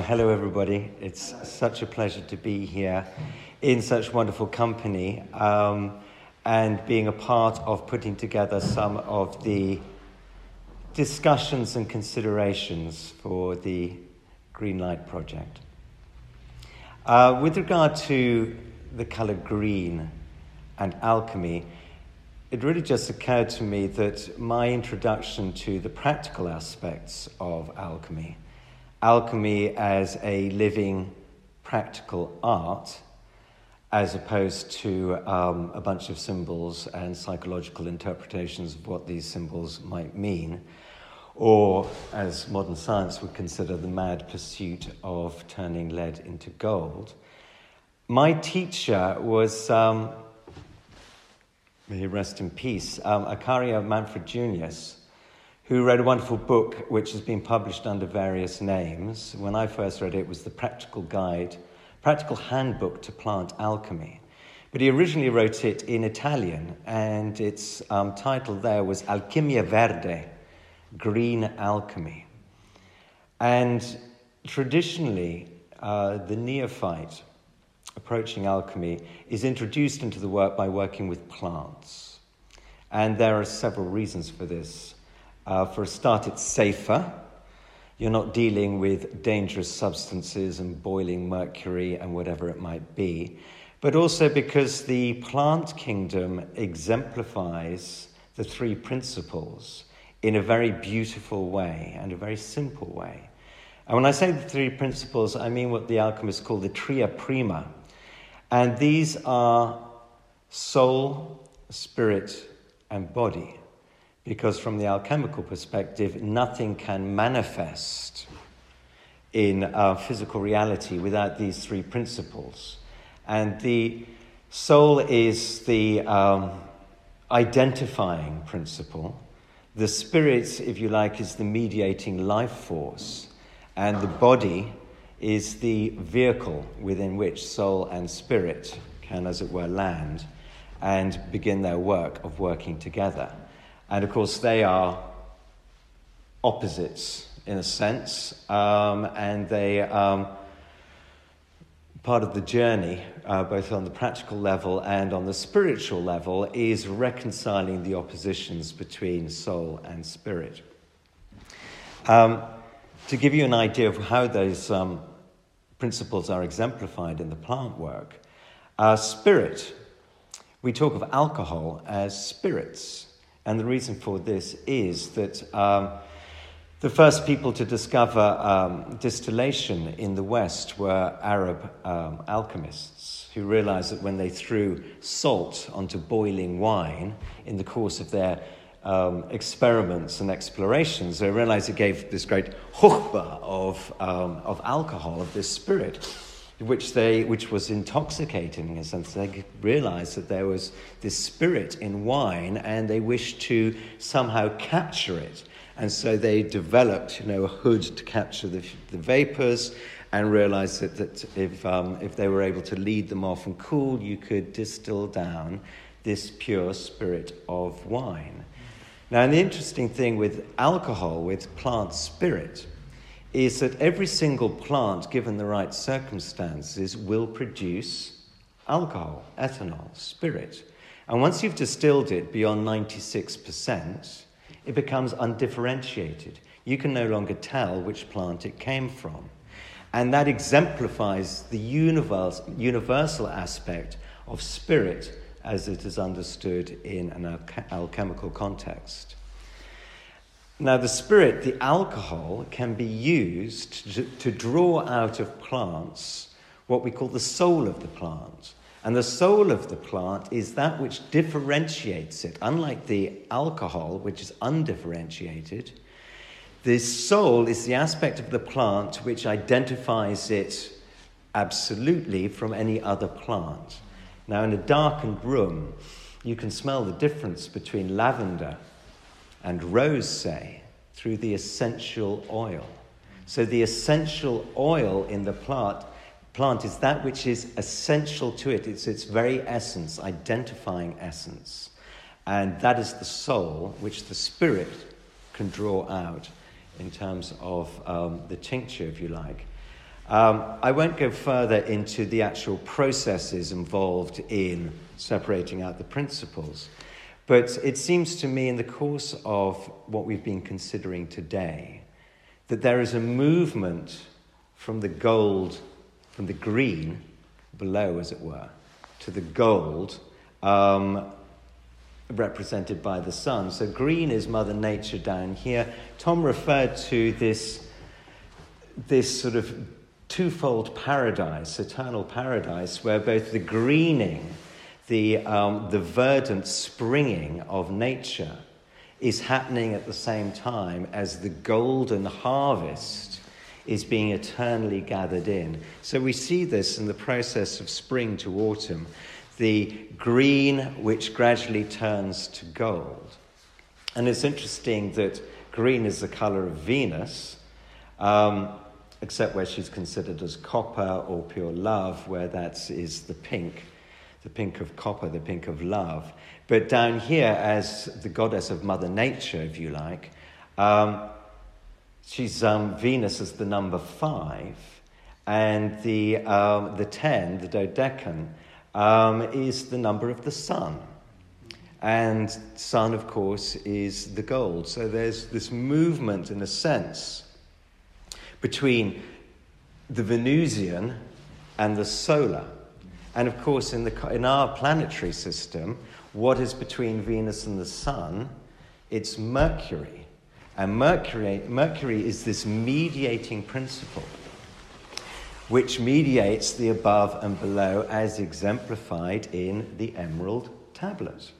Uh, hello, everybody. It's such a pleasure to be here in such wonderful company um, and being a part of putting together some of the discussions and considerations for the Green Light Project. Uh, with regard to the colour green and alchemy, it really just occurred to me that my introduction to the practical aspects of alchemy alchemy as a living, practical art, as opposed to um, a bunch of symbols and psychological interpretations of what these symbols might mean, or as modern science would consider the mad pursuit of turning lead into gold. My teacher was, um, may he rest in peace, um, Acario Manfred Junius who wrote a wonderful book which has been published under various names. When I first read it, it was the Practical Guide, Practical Handbook to Plant Alchemy. But he originally wrote it in Italian, and its um, title there was Alchimia Verde, Green Alchemy. And traditionally, uh, the neophyte approaching alchemy is introduced into the work by working with plants. And there are several reasons for this. Uh, for a start, it's safer. You're not dealing with dangerous substances and boiling mercury and whatever it might be. But also because the plant kingdom exemplifies the three principles in a very beautiful way and a very simple way. And when I say the three principles, I mean what the alchemists call the tria prima. And these are soul, spirit, and body because from the alchemical perspective, nothing can manifest in our physical reality without these three principles. And the soul is the um, identifying principle. The spirit, if you like, is the mediating life force. And the body is the vehicle within which soul and spirit can, as it were, land and begin their work of working together. And of course, they are opposites in a sense, um, and they um, part of the journey, uh, both on the practical level and on the spiritual level, is reconciling the oppositions between soul and spirit. Um, to give you an idea of how those um, principles are exemplified in the plant work, uh, spirit, we talk of alcohol as spirits. And the reason for this is that um, the first people to discover um, distillation in the West were Arab um, alchemists who realized that when they threw salt onto boiling wine in the course of their um, experiments and explorations, they realized it gave this great chukhbah of, um, of alcohol, of this spirit which, they, which was intoxicating in a sense. They realized that there was this spirit in wine and they wished to somehow capture it. And so they developed you know, a hood to capture the, the vapors and realized that, that if, um, if they were able to lead them off and cool, you could distill down this pure spirit of wine. Now, the interesting thing with alcohol, with plant spirit, is that every single plant, given the right circumstances, will produce alcohol, ethanol, spirit. And once you've distilled it beyond 96%, it becomes undifferentiated. You can no longer tell which plant it came from. And that exemplifies the universal aspect of spirit as it is understood in an alchemical context. Now, the spirit, the alcohol, can be used to, to, draw out of plants what we call the soul of the plant. And the soul of the plant is that which differentiates it. Unlike the alcohol, which is undifferentiated, the soul is the aspect of the plant which identifies it absolutely from any other plant. Now, in a darkened room, you can smell the difference between lavender and rose say through the essential oil. So the essential oil in the plant, plant is that which is essential to it. It's its very essence, identifying essence. And that is the soul which the spirit can draw out in terms of um, the tincture, if you like. Um, I won't go further into the actual processes involved in separating out the principles, but it seems to me, in the course of what we've been considering today, that there is a movement from the gold, from the green below, as it were, to the gold um, represented by the sun. So green is Mother Nature down here. Tom referred to this, this sort of twofold paradise, eternal paradise, where both the greening, the, um, the verdant springing of nature is happening at the same time as the golden harvest is being eternally gathered in. So we see this in the process of spring to autumn the green which gradually turns to gold. And it's interesting that green is the color of Venus, um, except where she's considered as copper or pure love, where that is the pink, the pink of copper, the pink of love. But down here, as the goddess of Mother Nature, if you like, um, she's um, Venus as the number five, and the, um, the ten, the dodecan, um, is the number of the sun. And sun, of course, is the gold. So there's this movement, in a sense, between the Venusian and the solar. And of course, in, the, in our planetary system, what is between Venus and the sun? It's Mercury. And Mercury, Mercury is this mediating principle which mediates the above and below as exemplified in the emerald tablet.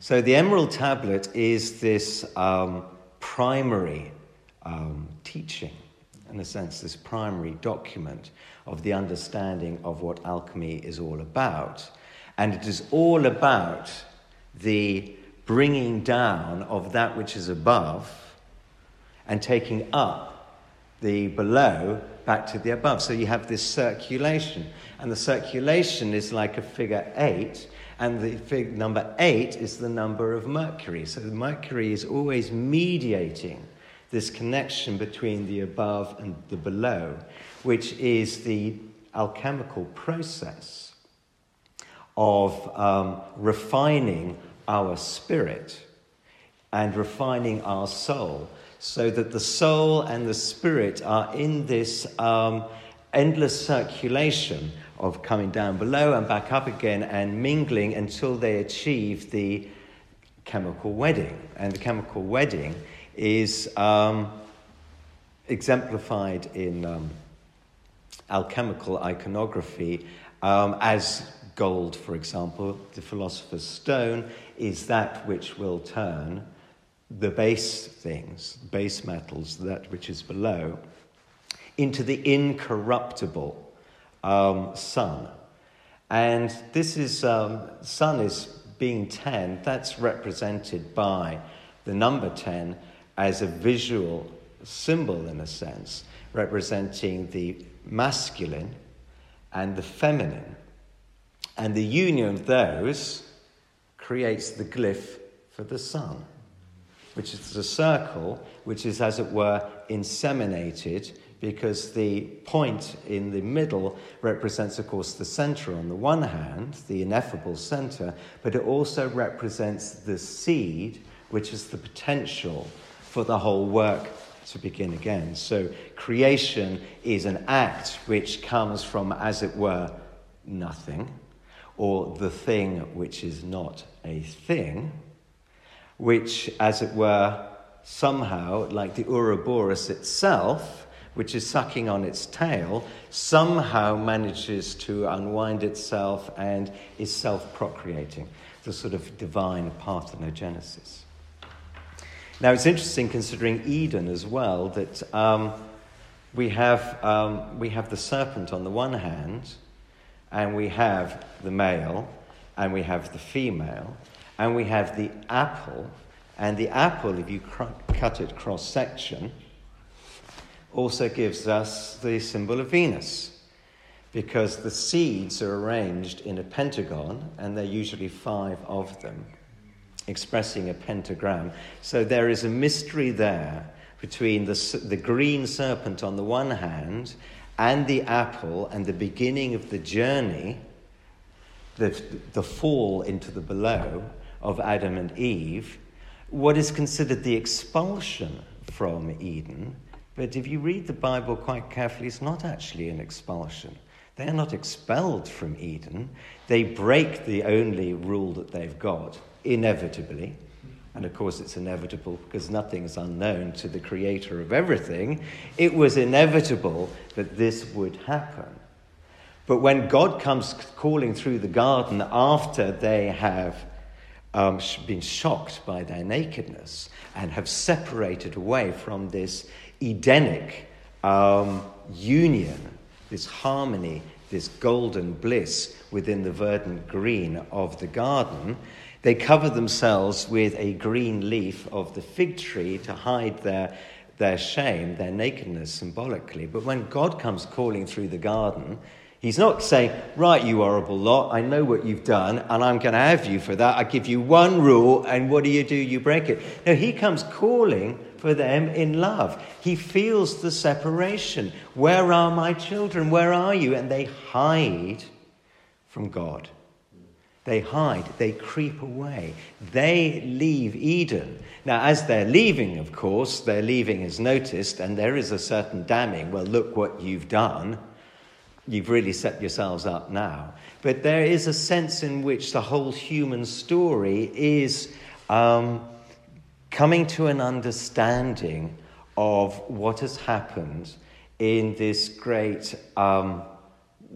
So, the emerald tablet is this um, primary um, teaching, in a sense, this primary document of the understanding of what alchemy is all about. And it is all about the bringing down of that which is above and taking up the below back to the above. So you have this circulation, and the circulation is like a figure eight, and the fig- number eight is the number of Mercury. So Mercury is always mediating this connection between the above and the below, which is the alchemical process of um, refining our spirit and refining our soul so that the soul and the spirit are in this um, endless circulation of coming down below and back up again and mingling until they achieve the chemical wedding. And the chemical wedding is um, exemplified in um, alchemical iconography um, as gold, for example. The philosopher's stone is that which will turn the base things, base metals, that which is below, into the incorruptible um, sun. And this is, um, sun is being 10, that's represented by the number 10 as a visual symbol, in a sense, representing the masculine and the feminine. And the union of those creates the glyph for the sun which is a circle which is, as it were, inseminated because the point in the middle represents, of course, the center on the one hand, the ineffable center, but it also represents the seed, which is the potential for the whole work to begin again. So creation is an act which comes from, as it were, nothing, or the thing which is not a thing which, as it were, somehow, like the Ouroboros itself, which is sucking on its tail, somehow manages to unwind itself and is self procreating, the sort of divine parthenogenesis. Now, it's interesting considering Eden as well that um, we, have, um, we have the serpent on the one hand, and we have the male, and we have the female. And we have the apple, and the apple, if you cr- cut it cross section, also gives us the symbol of Venus because the seeds are arranged in a pentagon, and there are usually five of them, expressing a pentagram. So there is a mystery there between the, the green serpent on the one hand and the apple and the beginning of the journey, the, the fall into the below of Adam and Eve, what is considered the expulsion from Eden. But if you read the Bible quite carefully, it's not actually an expulsion. They are not expelled from Eden. They break the only rule that they've got, inevitably. And of course, it's inevitable because nothing is unknown to the creator of everything. It was inevitable that this would happen. But when God comes calling through the garden after they have um, been shocked by their nakedness and have separated away from this Edenic um, union, this harmony, this golden bliss within the verdant green of the garden, they cover themselves with a green leaf of the fig tree to hide their, their shame, their nakedness symbolically. But when God comes calling through the garden, He's not saying, Right, you horrible lot, I know what you've done, and I'm going to have you for that. I give you one rule, and what do you do? You break it. No, he comes calling for them in love. He feels the separation. Where are my children? Where are you? And they hide from God. They hide, they creep away, they leave Eden. Now, as they're leaving, of course, their leaving is noticed, and there is a certain damning. Well, look what you've done. You've really set yourselves up now. But there is a sense in which the whole human story is um, coming to an understanding of what has happened in this great. Um,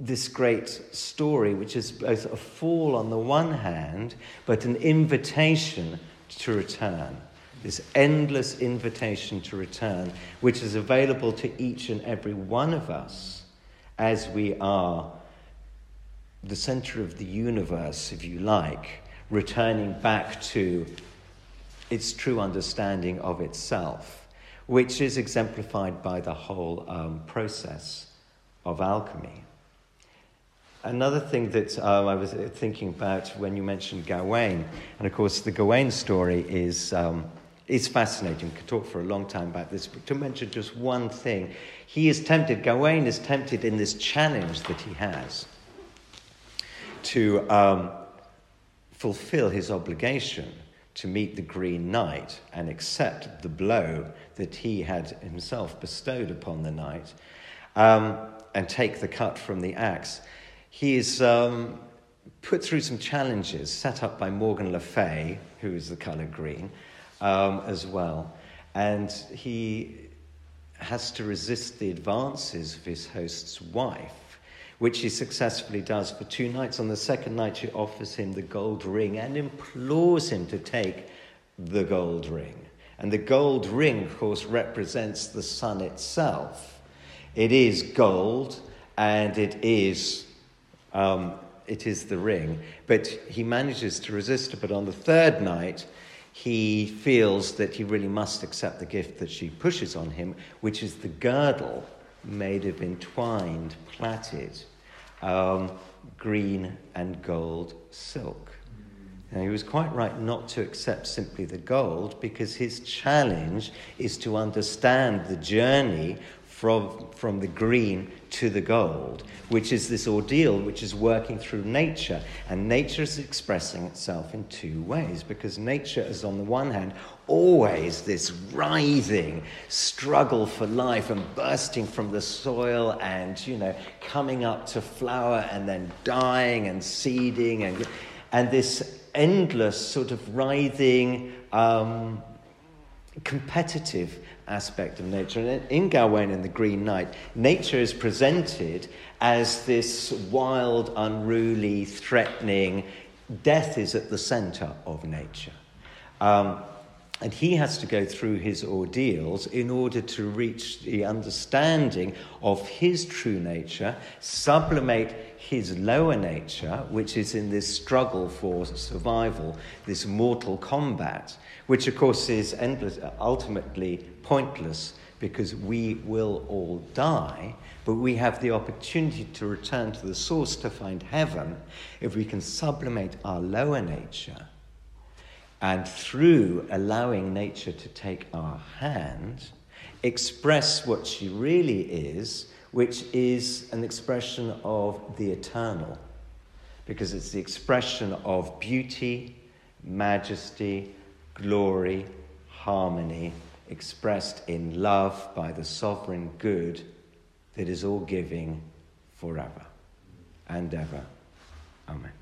this great story, which is both a fall on the one hand, but an invitation to return. This endless invitation to return, which is available to each and every one of us as we are the center of the universe, if you like, returning back to its true understanding of itself, which is exemplified by the whole um, process of alchemy. Another thing that um, I was thinking about when you mentioned Gawain, and of course the Gawain story is, um, is fascinating. We could talk for a long time about this, but to mention just one thing, he is tempted, Gawain is tempted in this challenge that he has to um, fulfill his obligation to meet the Green Knight and accept the blow that he had himself bestowed upon the knight um, and take the cut from the axe. He's um, put through some challenges set up by Morgan Le Fay, who is the colour green, um, as well. And he has to resist the advances of his host's wife, which he successfully does for two nights. On the second night, she offers him the gold ring and implores him to take the gold ring. And the gold ring, of course, represents the sun itself. It is gold and it is um, it is the ring. But he manages to resist it. But on the third night, he feels that he really must accept the gift that she pushes on him, which is the girdle made of entwined, plaited, um, green and gold silk. Now, he was quite right not to accept simply the gold because his challenge is to understand the journey from, from the green to the gold, which is this ordeal which is working through nature. And nature is expressing itself in two ways, because nature is, on the one hand, always this writhing struggle for life and bursting from the soil and, you know, coming up to flower and then dying and seeding and, and this endless sort of writhing, um, competitive aspect of nature. And in Gawain and the Green Knight, nature is presented as this wild, unruly, threatening. Death is at the center of nature. Um, and he has to go through his ordeals in order to reach the understanding of his true nature, sublimate his lower nature, which is in this struggle for survival, this mortal combat, which of course is endless, ultimately pointless because we will all die, but we have the opportunity to return to the source to find heaven if we can sublimate our lower nature. And through allowing nature to take our hand, express what she really is, which is an expression of the eternal, because it's the expression of beauty, majesty, glory, harmony, expressed in love by the sovereign good that is all giving forever and ever. Amen.